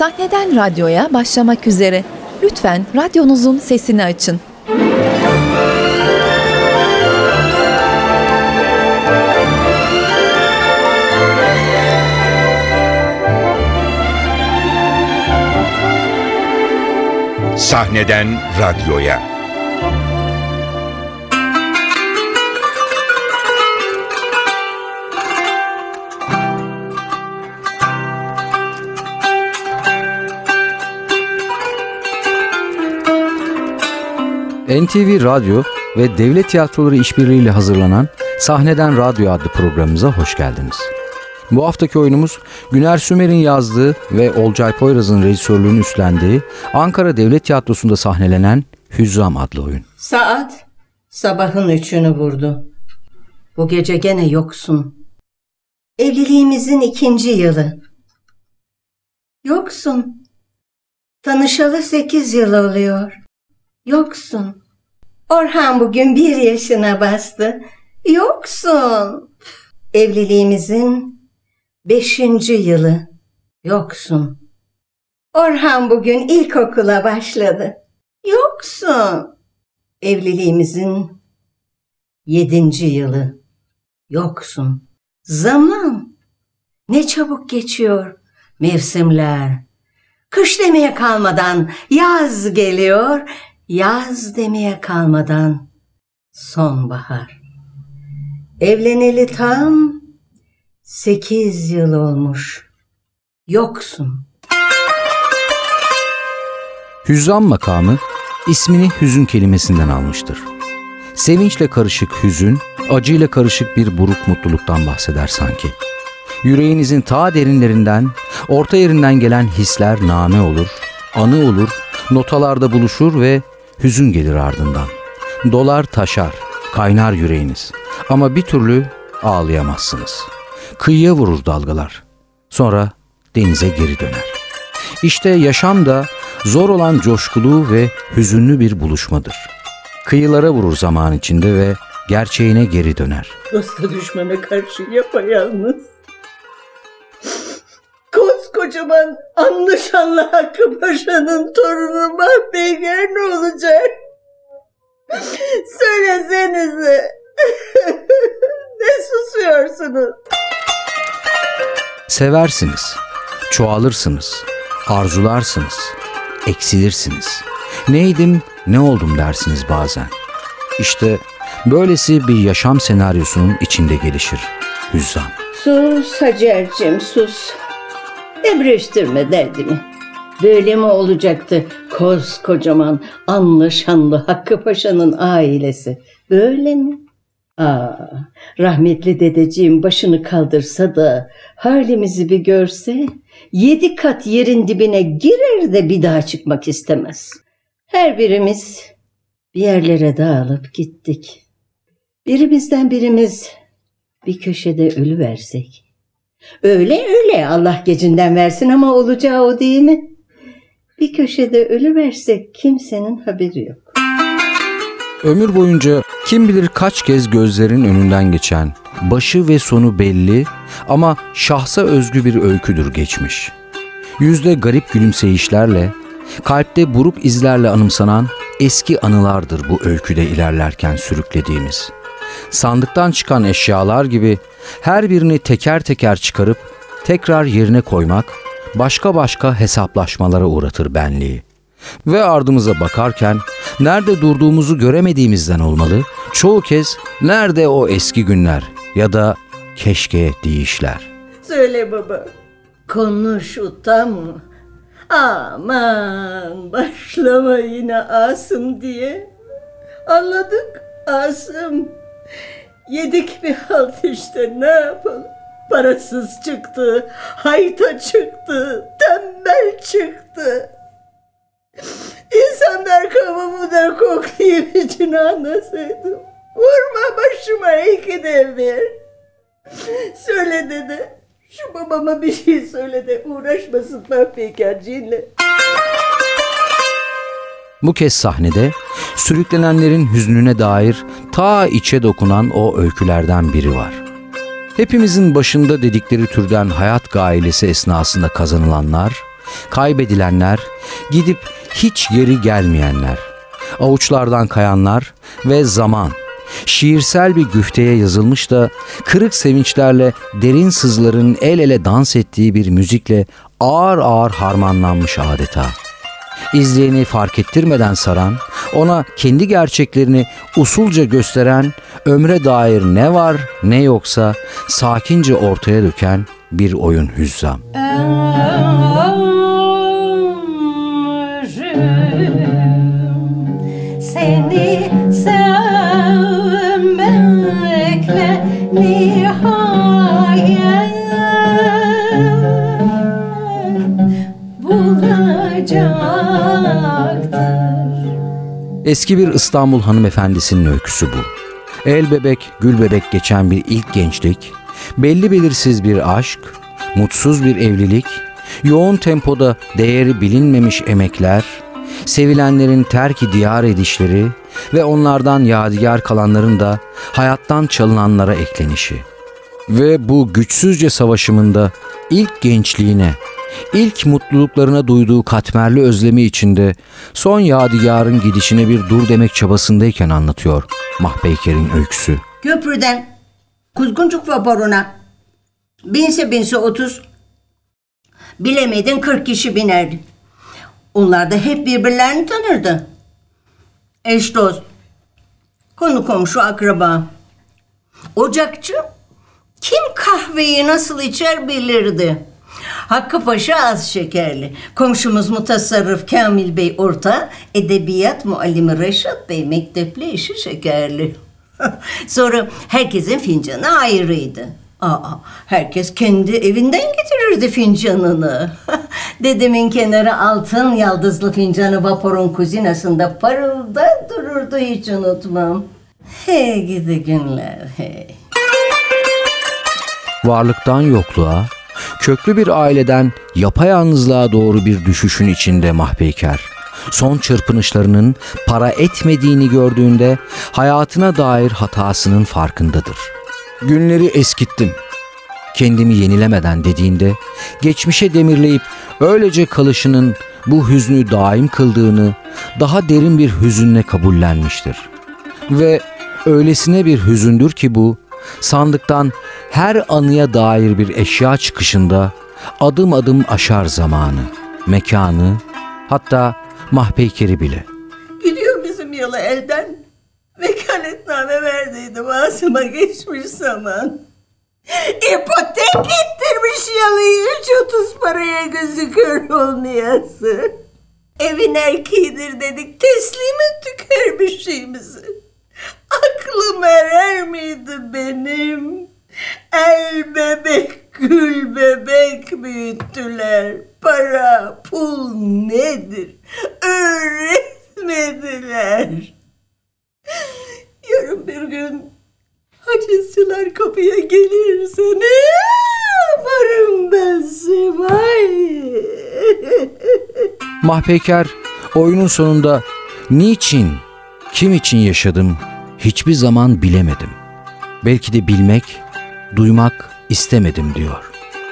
Sahneden radyoya başlamak üzere. Lütfen radyonuzun sesini açın. Sahneden radyoya. NTV Radyo ve Devlet Tiyatroları işbirliğiyle hazırlanan Sahneden Radyo adlı programımıza hoş geldiniz. Bu haftaki oyunumuz Güner Sümer'in yazdığı ve Olcay Poyraz'ın rejisörlüğünü üstlendiği Ankara Devlet Tiyatrosu'nda sahnelenen Hüzzam adlı oyun. Saat sabahın üçünü vurdu. Bu gece gene yoksun. Evliliğimizin ikinci yılı. Yoksun. Tanışalı sekiz yıl oluyor. Yoksun. Orhan bugün bir yaşına bastı. Yoksun. Evliliğimizin beşinci yılı. Yoksun. Orhan bugün ilkokula başladı. Yoksun. Evliliğimizin yedinci yılı. Yoksun. Zaman. Ne çabuk geçiyor. Mevsimler. Kış demeye kalmadan yaz geliyor. Yaz demeye kalmadan sonbahar. Evleneli tam sekiz yıl olmuş. Yoksun. Hüzzam makamı ismini hüzün kelimesinden almıştır. Sevinçle karışık hüzün, acıyla karışık bir buruk mutluluktan bahseder sanki. Yüreğinizin ta derinlerinden, orta yerinden gelen hisler name olur, anı olur, notalarda buluşur ve hüzün gelir ardından. Dolar taşar, kaynar yüreğiniz ama bir türlü ağlayamazsınız. Kıyıya vurur dalgalar. Sonra denize geri döner. İşte yaşam da zor olan coşkulu ve hüzünlü bir buluşmadır. Kıyılara vurur zaman içinde ve gerçeğine geri döner. Dosta düşmana karşı yapayalnız. Koskocaman anlaşanlı Hakkı Paşa'nın torunu Mahpeyker ne olacak? Söylesenize. ne susuyorsunuz? Seversiniz, çoğalırsınız, arzularsınız, eksilirsiniz. Neydim, ne oldum dersiniz bazen. İşte böylesi bir yaşam senaryosunun içinde gelişir Hüzzam. Sus Hacer'cim sus. Ebreştirme derdimi. Böyle mi olacaktı koskocaman anlaşanlı Hakkı Paşa'nın ailesi? Böyle mi? Aa, rahmetli dedeciğim başını kaldırsa da halimizi bir görse yedi kat yerin dibine girer de bir daha çıkmak istemez. Her birimiz bir yerlere dağılıp gittik. Birimizden birimiz bir köşede ölü versek. Öyle öyle Allah gecinden versin ama olacağı o değil mi? Bir köşede ölü versek kimsenin haberi yok. Ömür boyunca kim bilir kaç kez gözlerin önünden geçen, başı ve sonu belli ama şahsa özgü bir öyküdür geçmiş. Yüzde garip gülümseyişlerle, kalpte buruk izlerle anımsanan eski anılardır bu öyküde ilerlerken sürüklediğimiz. Sandıktan çıkan eşyalar gibi her birini teker teker çıkarıp tekrar yerine koymak başka başka hesaplaşmalara uğratır benliği. Ve ardımıza bakarken nerede durduğumuzu göremediğimizden olmalı, çoğu kez nerede o eski günler ya da keşke deyişler. Söyle baba. Konuş utanma. Aman başlama yine Asım diye. Anladık Asım. Yedik bir halt işte ne yapalım. Parasız çıktı, hayta çıktı, tembel çıktı. İnsanlar kavamı koklayıp içine anlasaydım. Vurma başıma iki de bir. Söyle dedi. Şu babama bir şey söyle de uğraşmasın mahpekarcıyla. Bu kez sahnede sürüklenenlerin hüznüne dair ta içe dokunan o öykülerden biri var. Hepimizin başında dedikleri türden hayat gailesi esnasında kazanılanlar, kaybedilenler, gidip hiç geri gelmeyenler, avuçlardan kayanlar ve zaman şiirsel bir güfteye yazılmış da kırık sevinçlerle derin sızların el ele dans ettiği bir müzikle ağır ağır harmanlanmış adeta. İzleyeni fark ettirmeden saran, ona kendi gerçeklerini usulca gösteren, ömre dair ne var ne yoksa sakince ortaya döken bir oyun hüzzam. seni Eski bir İstanbul hanımefendisinin öyküsü bu. El bebek, gül bebek geçen bir ilk gençlik, belli belirsiz bir aşk, mutsuz bir evlilik, yoğun tempoda değeri bilinmemiş emekler, sevilenlerin terki diyar edişleri ve onlardan yadigar kalanların da hayattan çalınanlara eklenişi. Ve bu güçsüzce savaşımında ilk gençliğine, ilk mutluluklarına duyduğu katmerli özlemi içinde son yadigarın gidişine bir dur demek çabasındayken anlatıyor Mahpeyker'in öyküsü. Köprüden Kuzguncuk vaporuna binse binse otuz bilemedin kırk kişi binerdi. Onlar da hep birbirlerini tanırdı. Eş dost, konu komşu akraba. Ocakçı kim kahveyi nasıl içer bilirdi. Hakkı Paşa az şekerli. Komşumuz mutasarrıf Kamil Bey orta, edebiyat muallimi Reşat Bey mektepli işi şekerli. Sonra herkesin fincanı ayrıydı. Aa, herkes kendi evinden getirirdi fincanını. Dedemin kenarı altın yaldızlı fincanı vapurun kuzinasında parılda dururdu hiç unutmam. Hey gidi günler hey. Varlıktan yokluğa, köklü bir aileden yapayalnızlığa doğru bir düşüşün içinde mahpeyker. Son çırpınışlarının para etmediğini gördüğünde hayatına dair hatasının farkındadır. Günleri eskittim. Kendimi yenilemeden dediğinde geçmişe demirleyip öylece kalışının bu hüznü daim kıldığını daha derin bir hüzünle kabullenmiştir. Ve öylesine bir hüzündür ki bu sandıktan her anıya dair bir eşya çıkışında adım adım aşar zamanı, mekanı, hatta mahpeykeri bile. Gidiyor bizim yalı elden. Vekaletname verdiydim ağzıma geçmiş zaman. İpotek ettirmiş yalıyı üç otuz paraya gözü kör olmayası. Evin erkeğidir dedik teslim ettik her bir şeyimizi. Aklım erer miydi benim? El bebek, gül bebek büyüttüler. Para, pul nedir? Öğretmediler. Yarın bir gün hacizciler kapıya gelirse ne yaparım ben Simay? Mahpeyker oyunun sonunda niçin, kim için yaşadım hiçbir zaman bilemedim. Belki de bilmek, duymak istemedim diyor.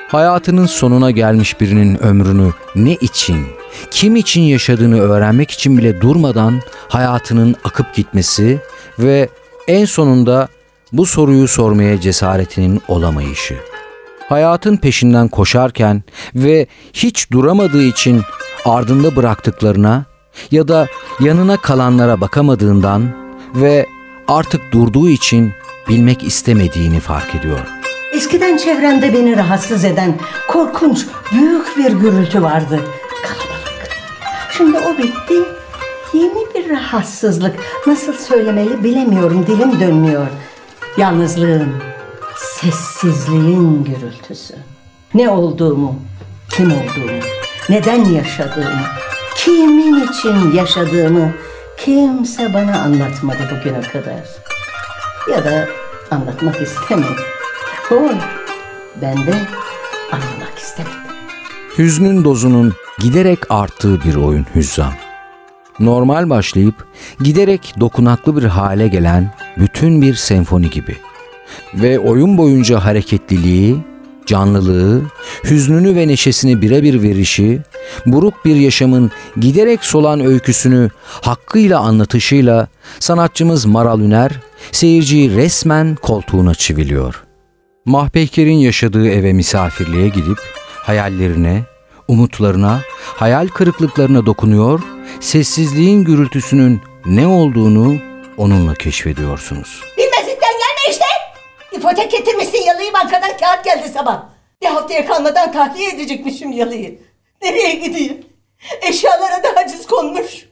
Hayatının sonuna gelmiş birinin ömrünü ne için, kim için yaşadığını öğrenmek için bile durmadan hayatının akıp gitmesi ve en sonunda bu soruyu sormaya cesaretinin olamayışı. Hayatın peşinden koşarken ve hiç duramadığı için ardında bıraktıklarına ya da yanına kalanlara bakamadığından ve artık durduğu için bilmek istemediğini fark ediyor. Eskiden çevremde beni rahatsız eden korkunç büyük bir gürültü vardı. Kalabalık. Şimdi o bitti. Yeni bir rahatsızlık. Nasıl söylemeli bilemiyorum. Dilim dönmüyor. Yalnızlığın, sessizliğin gürültüsü. Ne olduğumu, kim olduğumu, neden yaşadığımı, kimin için yaşadığımı kimse bana anlatmadı bugüne kadar. Ya da anlatmak istemedi. O, ben de anlamak istemedim. Hüznün dozunun giderek arttığı bir oyun hüzzam. Normal başlayıp giderek dokunaklı bir hale gelen bütün bir senfoni gibi. Ve oyun boyunca hareketliliği, canlılığı, hüznünü ve neşesini birebir verişi, buruk bir yaşamın giderek solan öyküsünü hakkıyla anlatışıyla sanatçımız Maral Üner, seyirciyi resmen koltuğuna çiviliyor. Mahpeyker'in yaşadığı eve misafirliğe gidip hayallerine, umutlarına, hayal kırıklıklarına dokunuyor, sessizliğin gürültüsünün ne olduğunu onunla keşfediyorsunuz. İşte. İpotek getirmişsin yalıyı bankadan kağıt geldi sabah. Bir haftaya kalmadan tahliye edecekmişim yalıyı. Nereye gideyim? Eşyalara da haciz konmuş.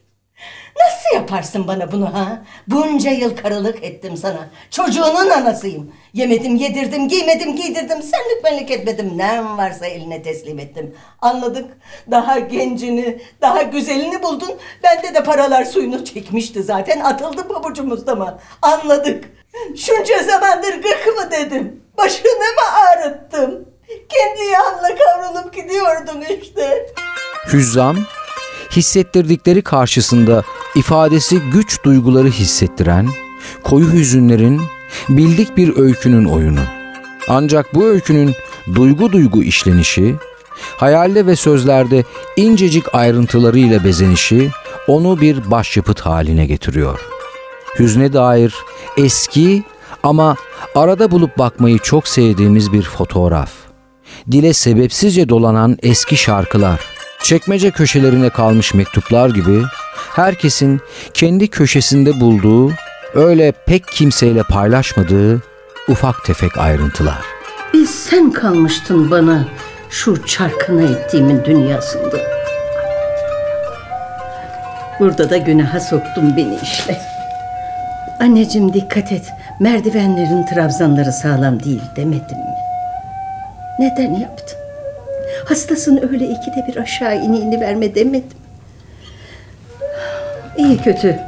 Yaparsın bana bunu ha? Bunca yıl karılık ettim sana. Çocuğunun anasıyım. Yemedim, yedirdim, giymedim, giydirdim. Senlik benlik etmedim. Ne varsa eline teslim ettim. Anladık. Daha gencini, daha güzelini buldun. Bende de paralar suyunu çekmişti zaten. Atıldı pabucumuzda mı? Anladık. Şunca zamandır gık mı dedim. Başını mı ağrıttım? Kendi yağımla kavrulup gidiyordum işte. Hüzzam, hissettirdikleri karşısında ifadesi güç duyguları hissettiren, koyu hüzünlerin, bildik bir öykünün oyunu. Ancak bu öykünün duygu duygu işlenişi, hayalde ve sözlerde incecik ayrıntılarıyla bezenişi onu bir başyapıt haline getiriyor. Hüzne dair eski ama arada bulup bakmayı çok sevdiğimiz bir fotoğraf. Dile sebepsizce dolanan eski şarkılar, çekmece köşelerine kalmış mektuplar gibi herkesin kendi köşesinde bulduğu, öyle pek kimseyle paylaşmadığı ufak tefek ayrıntılar. Bir sen kalmıştın bana şu çarkına ettiğimin dünyasında. Burada da günaha soktun beni işte. Anneciğim dikkat et. Merdivenlerin trabzanları sağlam değil demedim mi? Neden yaptın? Hastasın öyle ikide bir aşağı iniğini verme demedim. İyi kötü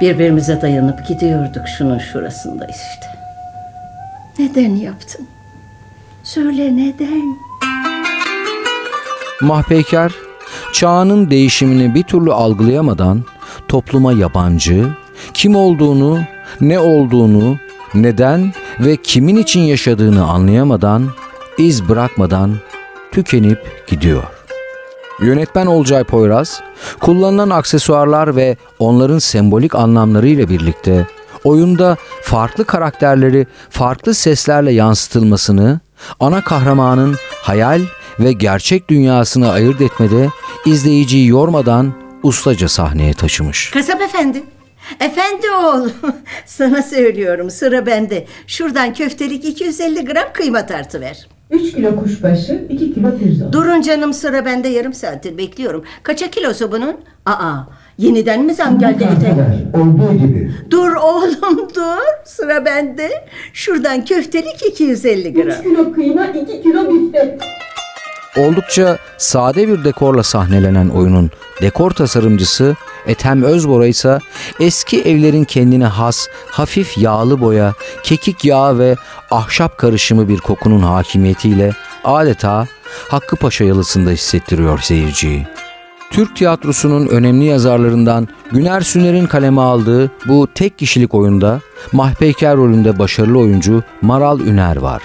birbirimize dayanıp gidiyorduk şunun şurasında işte. Neden yaptın? Söyle neden? Mahpeyker, çağının değişimini bir türlü algılayamadan topluma yabancı, kim olduğunu, ne olduğunu, neden ve kimin için yaşadığını anlayamadan, iz bırakmadan tükenip gidiyor. Yönetmen Olcay Poyraz, kullanılan aksesuarlar ve onların sembolik anlamlarıyla birlikte oyunda farklı karakterleri farklı seslerle yansıtılmasını, ana kahramanın hayal ve gerçek dünyasını ayırt etmede izleyiciyi yormadan ustaca sahneye taşımış. Kasap efendi. Efendi oğul. Sana söylüyorum sıra bende. Şuradan köftelik 250 gram kıyma tartıver. 3 kilo kuşbaşı, 2 kilo pirzola. Durun canım sıra bende yarım saattir bekliyorum. Kaça kilosu bunun? Aa yeniden mi zam geldi ete? Olduğu gibi. Dur oğlum dur sıra bende. Şuradan köftelik 250 gram. 3 kilo kıyma, 2 kilo biftek. Oldukça sade bir dekorla sahnelenen oyunun dekor tasarımcısı Ethem Özbora ise eski evlerin kendine has hafif yağlı boya, kekik yağı ve ahşap karışımı bir kokunun hakimiyetiyle adeta Hakkı Paşa yalısında hissettiriyor seyirciyi. Türk tiyatrosunun önemli yazarlarından Güner Süner'in kaleme aldığı bu tek kişilik oyunda Mahpeyker rolünde başarılı oyuncu Maral Üner var.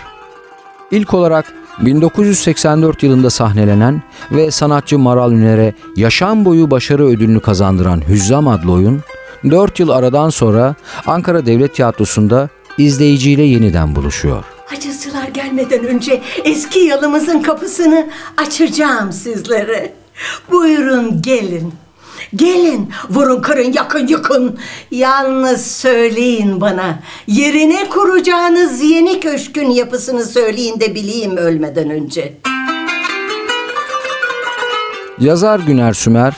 İlk olarak 1984 yılında sahnelenen ve sanatçı Maral Üner'e yaşam boyu başarı ödülünü kazandıran Hüzzam adlı oyun, 4 yıl aradan sonra Ankara Devlet Tiyatrosu'nda izleyiciyle yeniden buluşuyor. Hacısılar gelmeden önce eski yalımızın kapısını açacağım sizlere. Buyurun gelin. Gelin vurun kırın yakın yıkın. Yalnız söyleyin bana yerine kuracağınız yeni köşkün yapısını söyleyin de bileyim ölmeden önce. Yazar Güner Sümer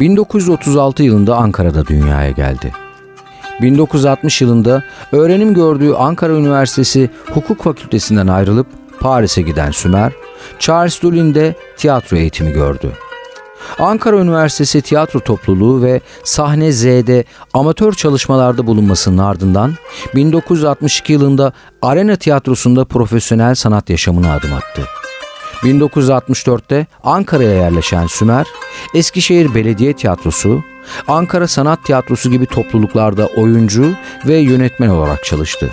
1936 yılında Ankara'da dünyaya geldi. 1960 yılında öğrenim gördüğü Ankara Üniversitesi Hukuk Fakültesinden ayrılıp Paris'e giden Sümer, Charles Dullin'de tiyatro eğitimi gördü. Ankara Üniversitesi Tiyatro Topluluğu ve Sahne Z'de amatör çalışmalarda bulunmasının ardından 1962 yılında Arena Tiyatrosu'nda profesyonel sanat yaşamına adım attı. 1964'te Ankara'ya yerleşen Sümer, Eskişehir Belediye Tiyatrosu, Ankara Sanat Tiyatrosu gibi topluluklarda oyuncu ve yönetmen olarak çalıştı.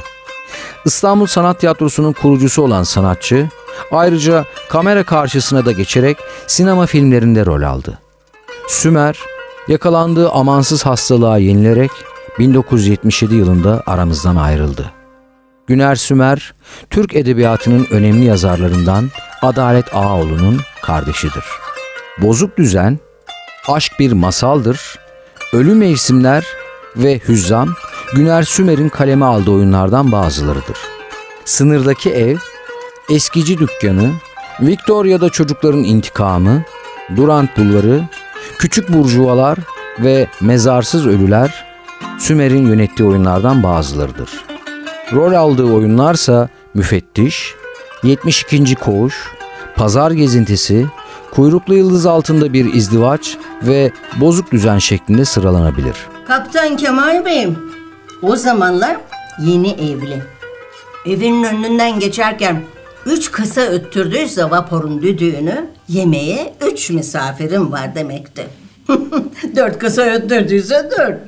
İstanbul Sanat Tiyatrosu'nun kurucusu olan sanatçı, Ayrıca kamera karşısına da geçerek sinema filmlerinde rol aldı. Sümer, yakalandığı amansız hastalığa yenilerek 1977 yılında aramızdan ayrıldı. Güner Sümer, Türk edebiyatının önemli yazarlarından Adalet Ağaoğlu'nun kardeşidir. Bozuk Düzen, Aşk Bir Masaldır, Ölü Mevsimler ve Hüzzam, Güner Sümer'in kaleme aldığı oyunlardan bazılarıdır. Sınırdaki Ev, Eskici Dükkanı, Victoria'da Çocukların İntikamı, Durant Bulvarı, Küçük Burjuvalar ve Mezarsız Ölüler, Sümer'in yönettiği oyunlardan bazılarıdır. Rol aldığı oyunlarsa Müfettiş, 72. Koğuş, Pazar Gezintisi, Kuyruklu Yıldız Altında Bir İzdivaç ve Bozuk Düzen şeklinde sıralanabilir. Kaptan Kemal Bey'im. O zamanlar yeni evli. Evinin önünden geçerken üç kasa öttürdüyse vapurun düdüğünü yemeğe üç misafirim var demekti. dört kasa öttürdüyse dört.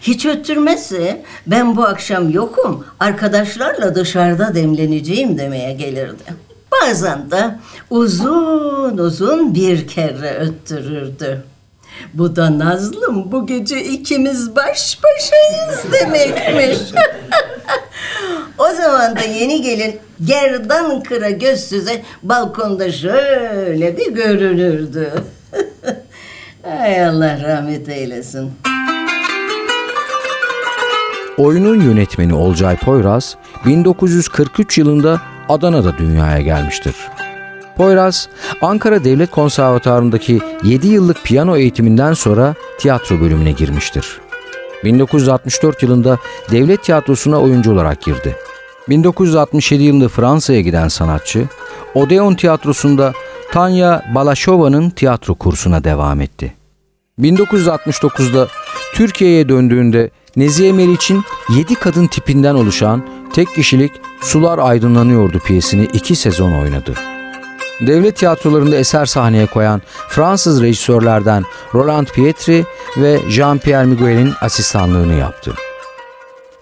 Hiç öttürmezse ben bu akşam yokum arkadaşlarla dışarıda demleneceğim demeye gelirdi. Bazen de uzun uzun bir kere öttürürdü. Bu da Nazlım bu gece ikimiz baş başayız demekmiş. o zaman da yeni gelin gerdan kıra gözsüze balkonda şöyle bir görünürdü. Ay Allah rahmet eylesin. Oyunun yönetmeni Olcay Poyraz 1943 yılında Adana'da dünyaya gelmiştir. Poyraz, Ankara Devlet Konservatuarı'ndaki 7 yıllık piyano eğitiminden sonra tiyatro bölümüne girmiştir. 1964 yılında devlet tiyatrosuna oyuncu olarak girdi. 1967 yılında Fransa'ya giden sanatçı, Odeon Tiyatrosu'nda Tanya Balaşova'nın tiyatro kursuna devam etti. 1969'da Türkiye'ye döndüğünde Nezihe Meriç'in 7 kadın tipinden oluşan tek kişilik Sular Aydınlanıyordu piyesini 2 sezon oynadı. Devlet tiyatrolarında eser sahneye koyan Fransız rejisörlerden Roland Pietri ve Jean-Pierre Miguel'in asistanlığını yaptı.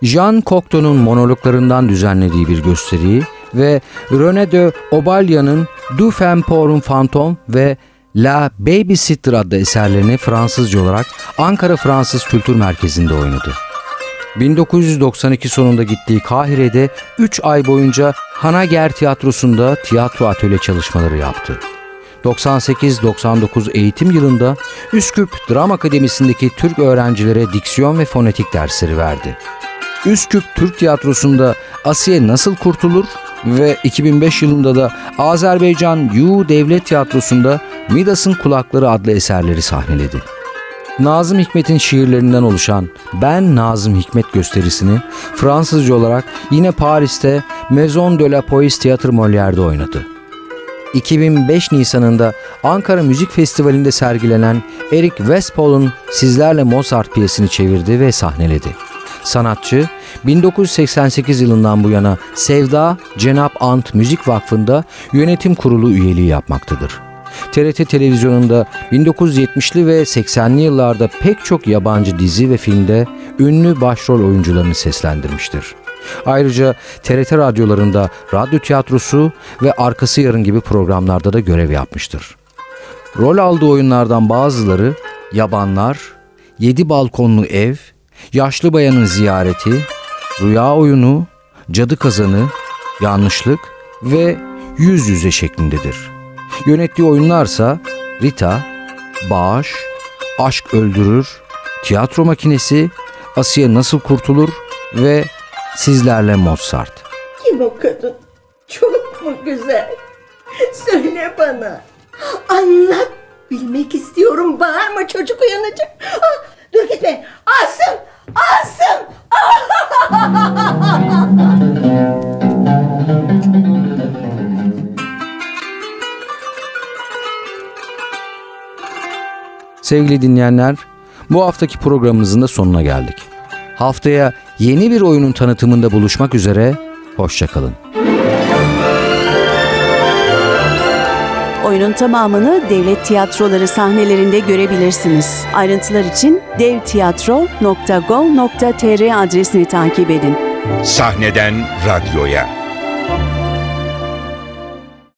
Jean Cocteau'nun monologlarından düzenlediği bir gösteriyi ve René de Obalya'nın Du Femme pour un fantôme ve La Babysitter adlı eserlerini Fransızca olarak Ankara Fransız Kültür Merkezi'nde oynadı. 1992 sonunda gittiği Kahire'de 3 ay boyunca Hanager Tiyatrosu'nda tiyatro atölye çalışmaları yaptı. 98-99 eğitim yılında Üsküp Dram Akademisi'ndeki Türk öğrencilere diksiyon ve fonetik dersleri verdi. Üsküp Türk Tiyatrosu'nda Asiye Nasıl Kurtulur ve 2005 yılında da Azerbaycan Yu Devlet Tiyatrosu'nda Midas'ın Kulakları adlı eserleri sahneledi. Nazım Hikmet'in şiirlerinden oluşan Ben Nazım Hikmet gösterisini Fransızca olarak yine Paris'te Maison de la Poésie Théâtre Molière'de oynadı. 2005 Nisan'ında Ankara Müzik Festivali'nde sergilenen Eric Westphal'ın Sizlerle Mozart piyesini çevirdi ve sahneledi. Sanatçı 1988 yılından bu yana Sevda Cenap Ant Müzik Vakfı'nda yönetim kurulu üyeliği yapmaktadır. TRT televizyonunda 1970'li ve 80'li yıllarda pek çok yabancı dizi ve filmde ünlü başrol oyuncularını seslendirmiştir. Ayrıca TRT radyolarında radyo tiyatrosu ve Arkası Yarın gibi programlarda da görev yapmıştır. Rol aldığı oyunlardan bazıları Yabanlar, Yedi Balkonlu Ev, Yaşlı Bayanın Ziyareti, Rüya Oyunu, Cadı Kazanı, Yanlışlık ve Yüz Yüze şeklindedir. Yönettiği oyunlarsa Rita, Bağış, Aşk Öldürür, Tiyatro Makinesi, Asiye Nasıl Kurtulur ve Sizlerle Mozart. Kim o kadın? Çok mu güzel? Söyle bana. Anlat. Bilmek istiyorum. Bağırma çocuk uyanacak. Ah, dur gitme. Asım! Sevgili dinleyenler, bu haftaki programımızın da sonuna geldik. Haftaya yeni bir oyunun tanıtımında buluşmak üzere, hoşçakalın. Oyunun tamamını devlet tiyatroları sahnelerinde görebilirsiniz. Ayrıntılar için devtiyatro.gov.tr adresini takip edin. Sahneden radyoya.